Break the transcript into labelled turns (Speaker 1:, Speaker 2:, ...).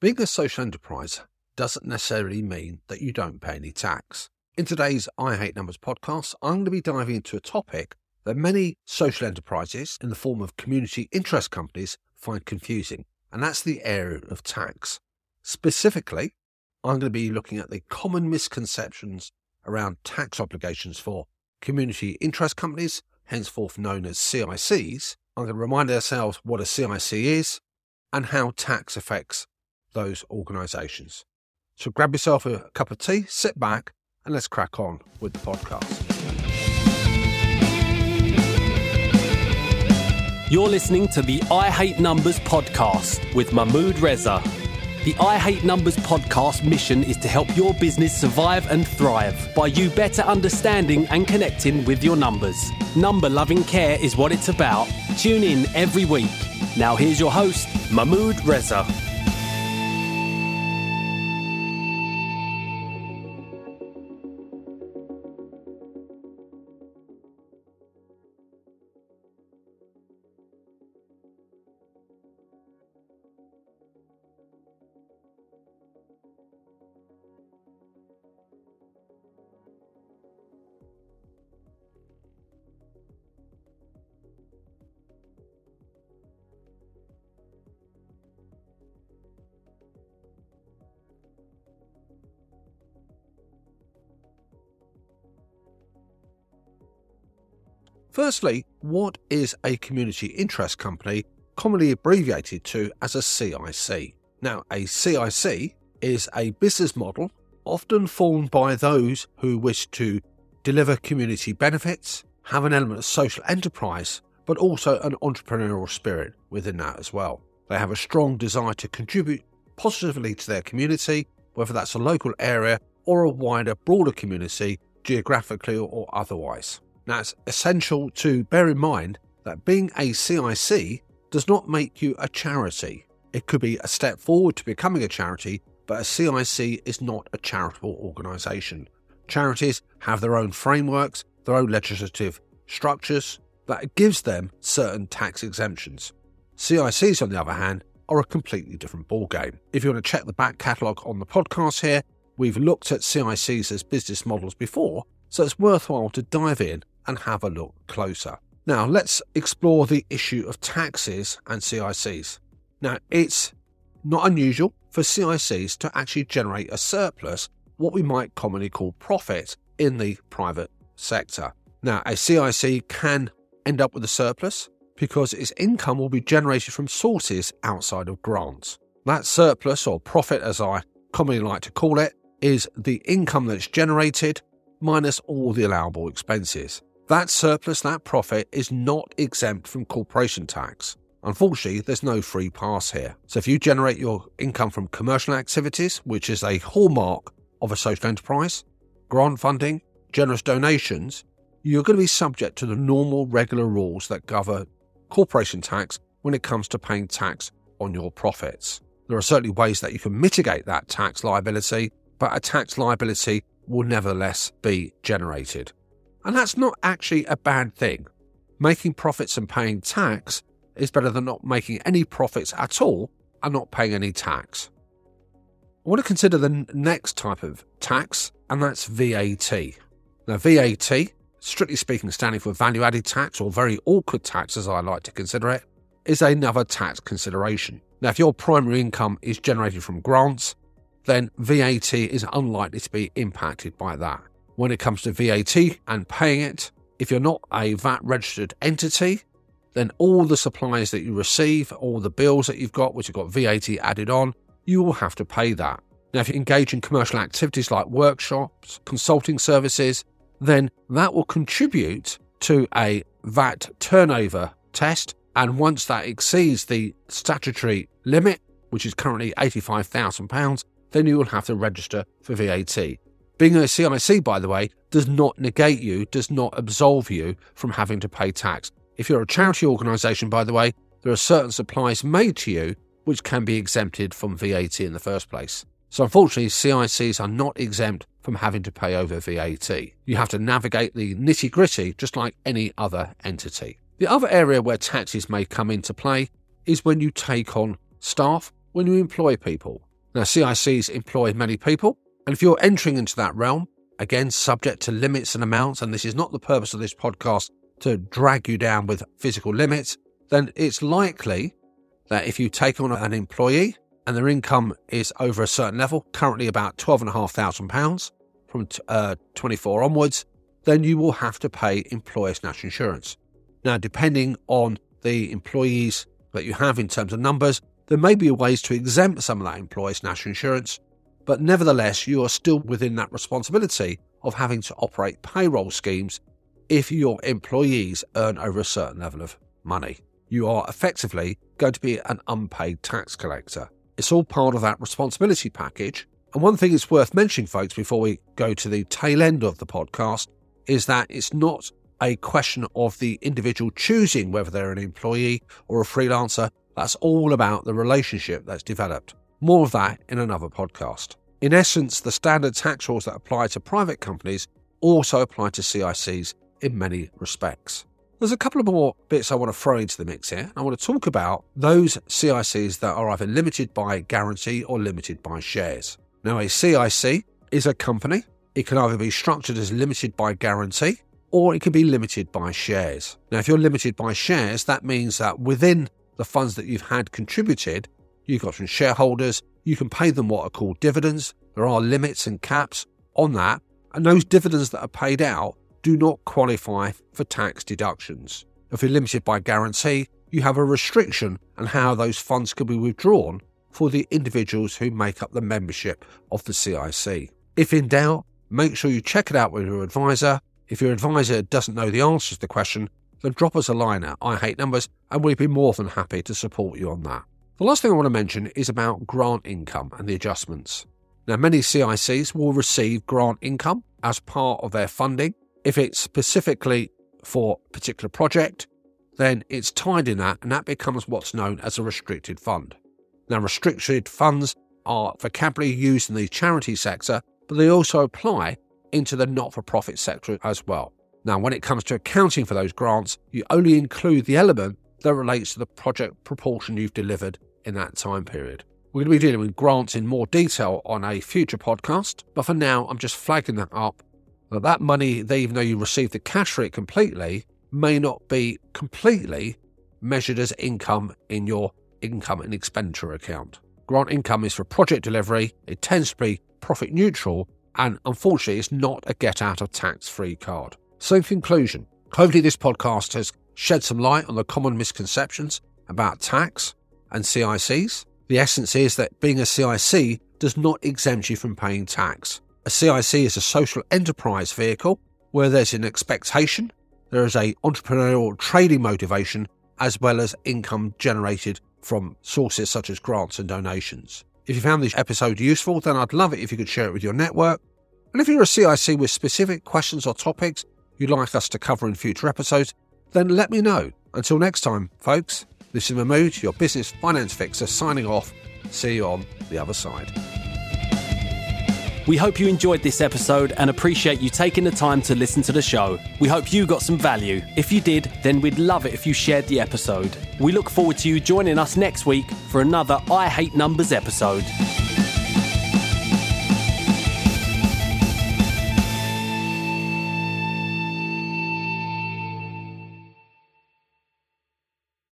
Speaker 1: Being a social enterprise doesn't necessarily mean that you don't pay any tax. In today's I Hate Numbers podcast, I'm going to be diving into a topic that many social enterprises in the form of community interest companies find confusing, and that's the area of tax. Specifically, I'm going to be looking at the common misconceptions around tax obligations for community interest companies, henceforth known as CICs. I'm going to remind ourselves what a CIC is and how tax affects those organisations. So grab yourself a cup of tea, sit back, and let's crack on with the podcast.
Speaker 2: You're listening to the I Hate Numbers podcast with Mahmood Reza. The I Hate Numbers podcast mission is to help your business survive and thrive by you better understanding and connecting with your numbers. Number loving care is what it's about. Tune in every week. Now, here's your host, Mahmood Reza.
Speaker 1: Firstly, what is a community interest company, commonly abbreviated to as a CIC? Now, a CIC is a business model often formed by those who wish to deliver community benefits, have an element of social enterprise, but also an entrepreneurial spirit within that as well. They have a strong desire to contribute positively to their community, whether that's a local area or a wider, broader community, geographically or otherwise. Now, it's essential to bear in mind that being a CIC does not make you a charity. It could be a step forward to becoming a charity, but a CIC is not a charitable organisation. Charities have their own frameworks, their own legislative structures that gives them certain tax exemptions. CICs, on the other hand, are a completely different ballgame. If you want to check the back catalogue on the podcast here, we've looked at CICs as business models before, so it's worthwhile to dive in and have a look closer. Now, let's explore the issue of taxes and CICs. Now, it's not unusual for CICs to actually generate a surplus, what we might commonly call profit, in the private sector. Now, a CIC can end up with a surplus because its income will be generated from sources outside of grants. That surplus, or profit as I commonly like to call it, is the income that's generated minus all the allowable expenses. That surplus, that profit, is not exempt from corporation tax. Unfortunately, there's no free pass here. So if you generate your income from commercial activities, which is a hallmark of a social enterprise, grant funding, generous donations, you're going to be subject to the normal regular rules that govern corporation tax when it comes to paying tax on your profits. There are certainly ways that you can mitigate that tax liability, but a tax liability will nevertheless be generated. And that's not actually a bad thing. Making profits and paying tax is better than not making any profits at all and not paying any tax. I want to consider the next type of tax, and that's VAT. Now, VAT, strictly speaking, standing for value added tax or very awkward tax, as I like to consider it, is another tax consideration. Now, if your primary income is generated from grants, then VAT is unlikely to be impacted by that when it comes to VAT and paying it. If you're not a VAT registered entity, then all the supplies that you receive, all the bills that you've got, which have got VAT added on, you will have to pay that. Now, if you engage in commercial activities like workshops, consulting services, then that will contribute to a VAT turnover test. And once that exceeds the statutory limit, which is currently £85,000, then you will have to register for VAT. Being a CIC, by the way, does not negate you, does not absolve you from having to pay tax. If you're a charity organisation, by the way, there are certain supplies made to you which can be exempted from VAT in the first place. So, unfortunately, CICs are not exempt from having to pay over VAT. You have to navigate the nitty gritty just like any other entity. The other area where taxes may come into play is when you take on staff, when you employ people. Now, CICs employ many people, and if you're entering into that realm, again, subject to limits and amounts, and this is not the purpose of this podcast to drag you down with physical limits, then it's likely that if you take on an employee and their income is over a certain level, currently about £12,500 from uh, 24 onwards, then you will have to pay employer's national insurance. Now, depending on the employees that you have in terms of numbers, there may be ways to exempt some of that employer's national insurance, but nevertheless, you are still within that responsibility of having to operate payroll schemes if your employees earn over a certain level of money. You are effectively going to be an unpaid tax collector. It's all part of that responsibility package. And one thing it's worth mentioning, folks, before we go to the tail end of the podcast, is that it's not a question of the individual choosing whether they're an employee or a freelancer. That's all about the relationship that's developed. More of that in another podcast. In essence, the standard tax rules that apply to private companies also apply to CICs in many respects. There's a couple of more bits I want to throw into the mix here. I want to talk about those CICs that are either limited by guarantee or limited by shares. Now, a CIC is a company. It can either be structured as limited by guarantee or it can be limited by shares. Now, if you're limited by shares, that means that within the funds that you've had contributed, you've got some shareholders, you can pay them what are called dividends. There are limits and caps on that. And those dividends that are paid out do not qualify for tax deductions. If you're limited by guarantee, you have a restriction on how those funds can be withdrawn for the individuals who make up the membership of the CIC. If in doubt, make sure you check it out with your advisor. If your advisor doesn't know the answers to the question, then drop us a line at I Hate Numbers and we'd be more than happy to support you on that. The last thing I want to mention is about grant income and the adjustments. Now, many CICs will receive grant income as part of their funding if it's specifically for a particular project, then it's tied in that and that becomes what's known as a restricted fund. Now, restricted funds are vocabulary used in the charity sector, but they also apply into the not for profit sector as well. Now, when it comes to accounting for those grants, you only include the element that relates to the project proportion you've delivered in that time period. We're going to be dealing with grants in more detail on a future podcast, but for now, I'm just flagging that up that that money, even though you receive the cash rate completely, may not be completely measured as income in your income and expenditure account. Grant income is for project delivery, it tends to be profit neutral, and unfortunately, it's not a get out of tax free card. So, in conclusion, hopefully, this podcast has shed some light on the common misconceptions about tax and CICs. The essence is that being a CIC does not exempt you from paying tax. A CIC is a social enterprise vehicle where there's an expectation, there is a entrepreneurial trading motivation, as well as income generated from sources such as grants and donations. If you found this episode useful, then I'd love it if you could share it with your network. And if you're a CIC with specific questions or topics you'd like us to cover in future episodes, then let me know. Until next time, folks, this is Mahmood, your business finance fixer, signing off. See you on the other side.
Speaker 2: We hope you enjoyed this episode and appreciate you taking the time to listen to the show. We hope you got some value. If you did, then we'd love it if you shared the episode. We look forward to you joining us next week for another I Hate Numbers episode.